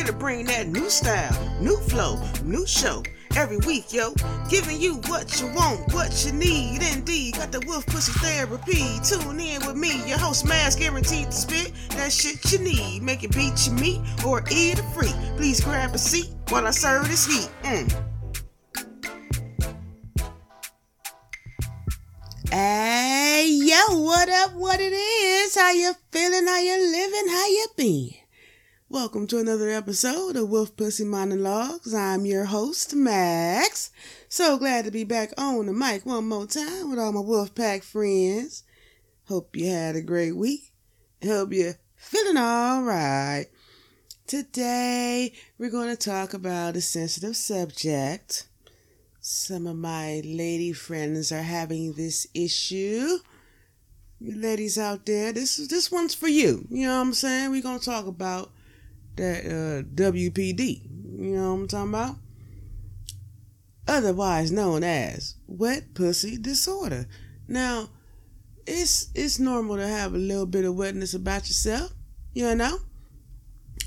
Here to bring that new style, new flow, new show. Every week, yo, giving you what you want, what you need. Indeed, got the wolf pussy therapy. Tune in with me, your host, Max, guaranteed to spit that shit you need. Make it beat your meat or eat it free. Please grab a seat while I serve this heat. Mm. Hey, yo, what up, what it is? How you feeling? How you living? How you been? Welcome to another episode of Wolf Pussy Monologues. I'm your host, Max. So glad to be back on the mic one more time with all my Wolf Pack friends. Hope you had a great week. Hope you're feeling all right. Today, we're going to talk about a sensitive subject. Some of my lady friends are having this issue. You ladies out there, this is this one's for you. You know what I'm saying? We're gonna talk about that uh, WPD. You know what I'm talking about? Otherwise known as wet pussy disorder. Now, it's it's normal to have a little bit of wetness about yourself. You know?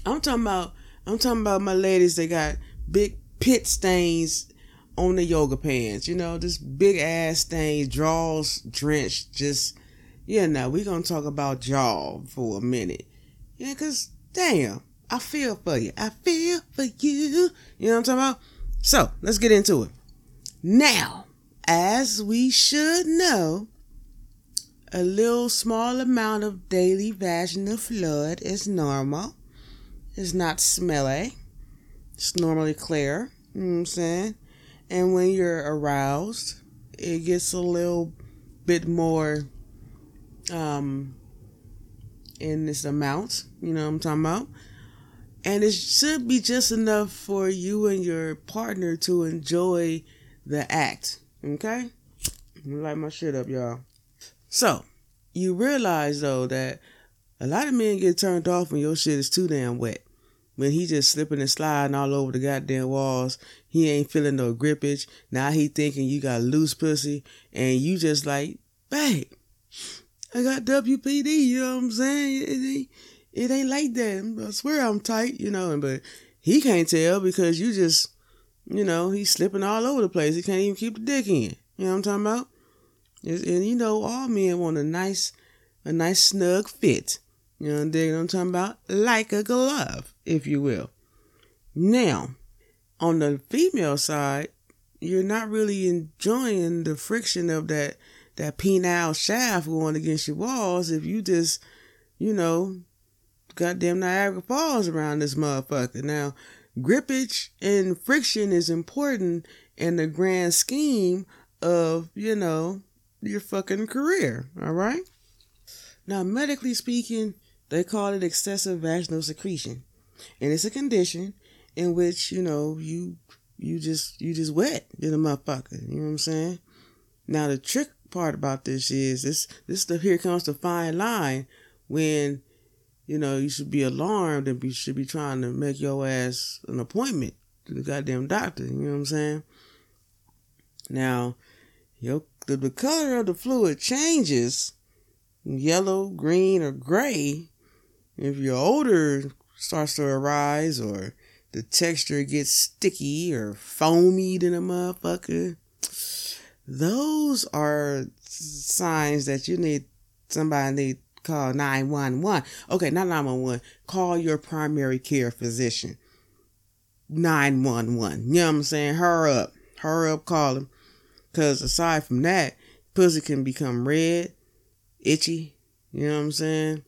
I'm talking about I'm talking about my ladies that got big pit stains on the yoga pants. You know, this big ass stains, draws drenched. Just you know, we gonna talk about jaw for a minute. Yeah, cause damn, I feel for you. I feel for you. You know what I'm talking about? So let's get into it. Now, as we should know, a little small amount of daily vaginal fluid is normal. It's not smelly. It's normally clear. You know what I'm saying? And when you're aroused, it gets a little bit more um in this amount, you know what I'm talking about? And it should be just enough for you and your partner to enjoy the act. Okay? Light my shit up, y'all. So, you realize though that a lot of men get turned off when your shit is too damn wet. When he just slipping and sliding all over the goddamn walls, he ain't feeling no grippage. Now he thinking you got loose pussy, and you just like, babe, I got WPD. You know what I'm saying? It ain't, like that. I swear I'm tight, you know. And But he can't tell because you just, you know, he's slipping all over the place. He can't even keep the dick in. You know what I'm talking about? and you know, all men want a nice, a nice snug fit. You know what I'm talking about? Like a glove, if you will. Now, on the female side, you're not really enjoying the friction of that that penile shaft going against your walls if you just, you know, goddamn Niagara Falls around this motherfucker. Now, grippage and friction is important in the grand scheme of, you know, your fucking career, all right? Now, medically speaking, they call it excessive vaginal secretion. And it's a condition in which, you know, you you just you just wet in a motherfucker. You know what I'm saying? Now the trick part about this is this this stuff here comes the fine line when you know you should be alarmed and you should be trying to make your ass an appointment to the goddamn doctor. You know what I'm saying? Now, your the, the color of the fluid changes yellow, green, or gray if your odor starts to arise or the texture gets sticky or foamy in a motherfucker, those are signs that you need somebody need call 911. Okay, not 911. Call your primary care physician. 911. You know what I'm saying? Hurry up. Hurry up, call him. Because aside from that, pussy can become red, itchy. You know what I'm saying?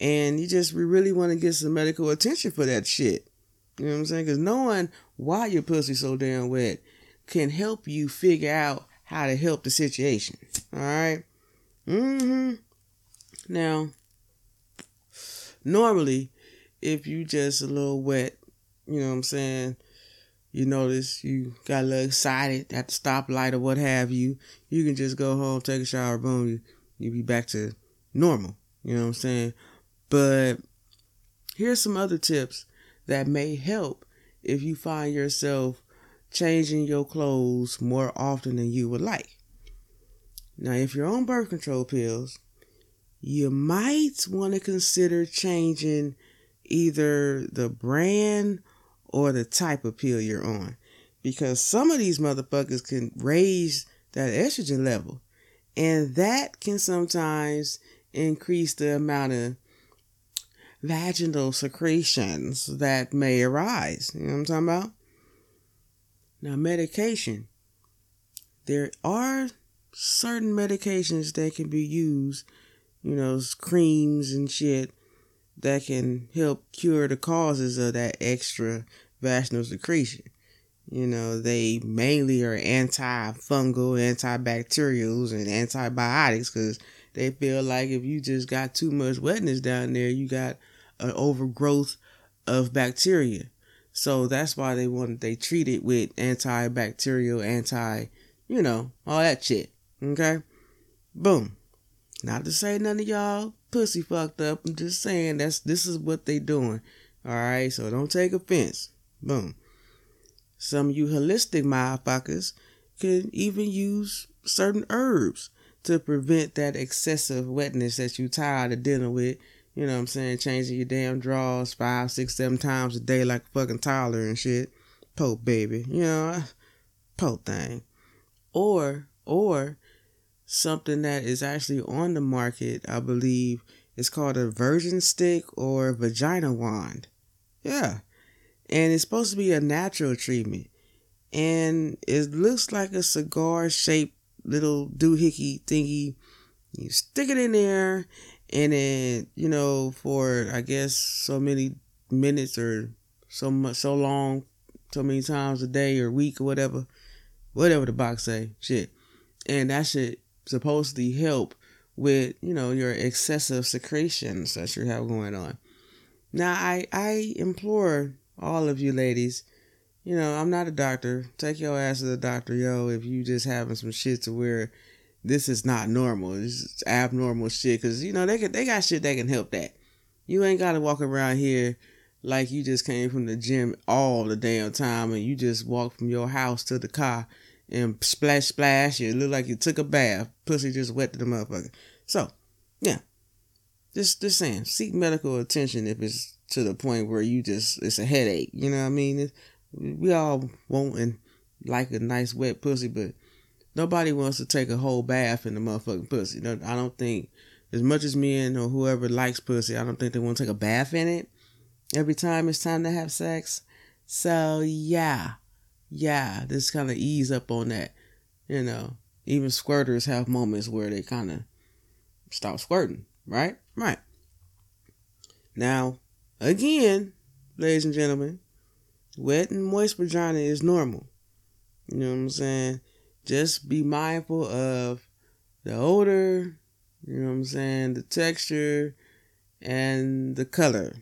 And you just we really want to get some medical attention for that shit. You know what I'm saying? Because knowing why your pussy so damn wet can help you figure out how to help the situation. All right. Mm-hmm. Now, normally, if you just a little wet, you know what I'm saying, you notice you got a little excited at the stoplight or what have you, you can just go home, take a shower, boom, you, you be back to normal. You know what I'm saying? But here's some other tips that may help if you find yourself changing your clothes more often than you would like. Now, if you're on birth control pills, you might want to consider changing either the brand or the type of pill you're on. Because some of these motherfuckers can raise that estrogen level. And that can sometimes increase the amount of vaginal secretions that may arise. You know what I'm talking about? Now, medication. There are certain medications that can be used, you know, creams and shit that can help cure the causes of that extra vaginal secretion. You know, they mainly are antifungal, antibacterials, and antibiotics because they feel like if you just got too much wetness down there, you got an overgrowth of bacteria. So that's why they want they treat it with antibacterial, anti, you know, all that shit. Okay? Boom. Not to say none of y'all pussy fucked up. I'm just saying that's this is what they doing. Alright, so don't take offense. Boom. Some of you holistic motherfuckers can even use certain herbs to prevent that excessive wetness that you tired of dealing with. You know what I'm saying? Changing your damn drawers five, six, seven times a day like a fucking toddler and shit. Pope baby. You know, pope thing. Or, or something that is actually on the market, I believe, is called a virgin stick or vagina wand. Yeah. And it's supposed to be a natural treatment. And it looks like a cigar shaped little doohickey thingy. You stick it in there, and then you know for I guess so many minutes or so much so long, so many times a day or week or whatever, whatever the box say, shit, and that shit supposedly help with you know your excessive secretions that you have going on. Now I I implore all of you ladies you know, I'm not a doctor. Take your ass to the doctor, yo, if you just having some shit to where this is not normal. It's abnormal shit. Cause you know, they can, they got shit that can help that. You ain't gotta walk around here like you just came from the gym all the damn time and you just walk from your house to the car and splash splash. You look like you took a bath. Pussy just wet to the motherfucker. So, yeah. Just just saying, seek medical attention if it's to the point where you just it's a headache. You know what I mean? we all want and like a nice wet pussy, but nobody wants to take a whole bath in the motherfucking pussy. No, I don't think as much as men or whoever likes pussy, I don't think they want to take a bath in it every time it's time to have sex. So yeah, yeah, just kind of ease up on that. You know, even squirters have moments where they kind of stop squirting, right? Right. Now, again, ladies and gentlemen, wet and moist vagina is normal. You know what I'm saying? Just be mindful of the odor, you know what I'm saying, the texture, and the color.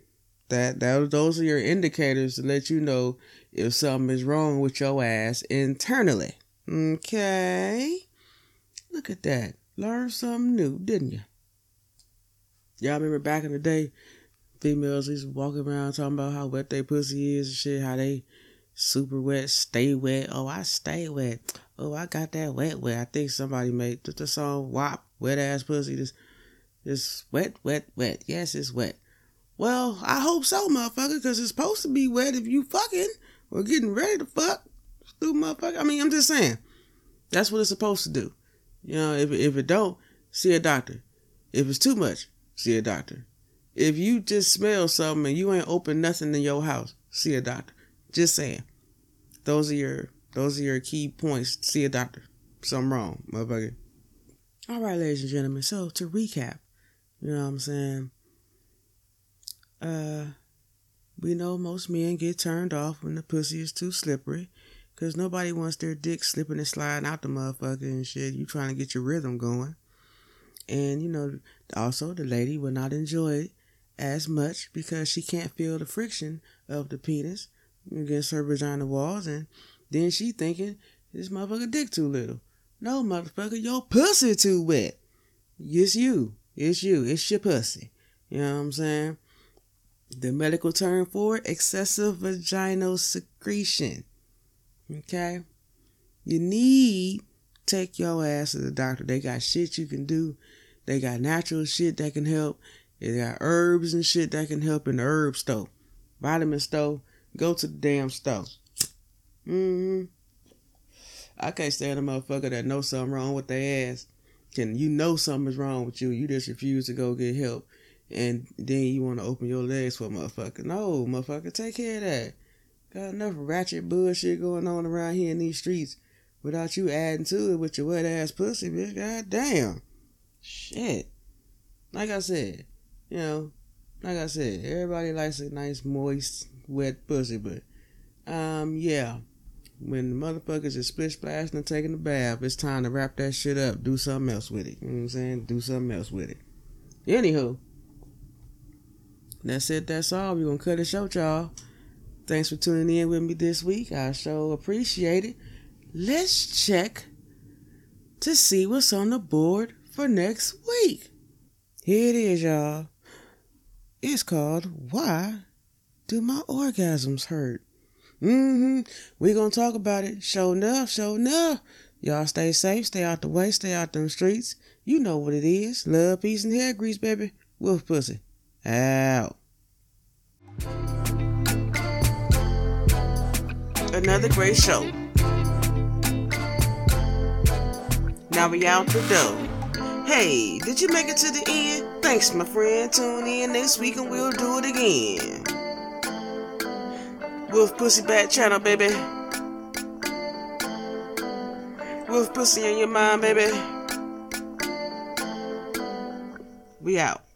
That, that those are your indicators to let you know if something is wrong with your ass internally. Okay? Look at that. Learned something new, didn't you? Y'all remember back in the day females just walking around talking about how wet their pussy is and shit, how they super wet, stay wet. Oh, I stay wet. Oh, I got that wet wet. I think somebody made the song WAP, wet ass pussy. This, this wet, wet, wet. Yes, it's wet. Well, I hope so, motherfucker, because it's supposed to be wet if you fucking or getting ready to fuck. Stupid motherfucker. I mean, I'm just saying. That's what it's supposed to do. You know, if, if it don't, see a doctor. If it's too much, see a doctor. If you just smell something and you ain't open nothing in your house, see a doctor. Just saying. Those are your those are your key points. See a doctor. Something wrong, motherfucker. All right, ladies and gentlemen. So to recap, you know what I'm saying? Uh, we know most men get turned off when the pussy is too slippery, cause nobody wants their dick slipping and sliding out the motherfucker and shit. You trying to get your rhythm going, and you know also the lady will not enjoy it as much because she can't feel the friction of the penis against her vagina walls, and then she thinking this motherfucker dick too little. No, motherfucker, your pussy too wet. It's you. It's you. It's your pussy. You know what I'm saying? The medical term for excessive vaginal secretion. Okay? You need take your ass to the doctor. They got shit you can do. They got natural shit that can help They got herbs and shit that can help in the herb store. Vitamin store. Go to the damn store. Mm-hmm. I can't stand a motherfucker that knows something wrong with their ass. Can you know something is wrong with you? You just refuse to go get help. And then you want to open your legs for a motherfucker. No, motherfucker, take care of that. Got enough ratchet bullshit going on around here in these streets without you adding to it with your wet ass pussy, bitch. God damn. Shit. Like I said, you know, like I said, everybody likes a nice, moist, wet pussy, but um, yeah. When the motherfuckers is split splashing and taking a bath, it's time to wrap that shit up. Do something else with it. You know what I'm saying? Do something else with it. Anywho, that's it. That's all. We're gonna cut it short, y'all. Thanks for tuning in with me this week. I sure appreciate it. Let's check to see what's on the board for next week. Here it is, y'all. It's called Why Do My Orgasms Hurt? Mm-hmm. we gonna talk about it. Show enough, show enough. Y'all stay safe, stay out the way, stay out them streets. You know what it is. Love, peace, and hair grease, baby. Wolf pussy. Out. Another great show. Now we out the door. Hey, did you make it to the end? Thanks, my friend. Tune in next week and we'll do it again. Wolf Pussy Bat Channel, baby. Wolf Pussy in your mind, baby. We out.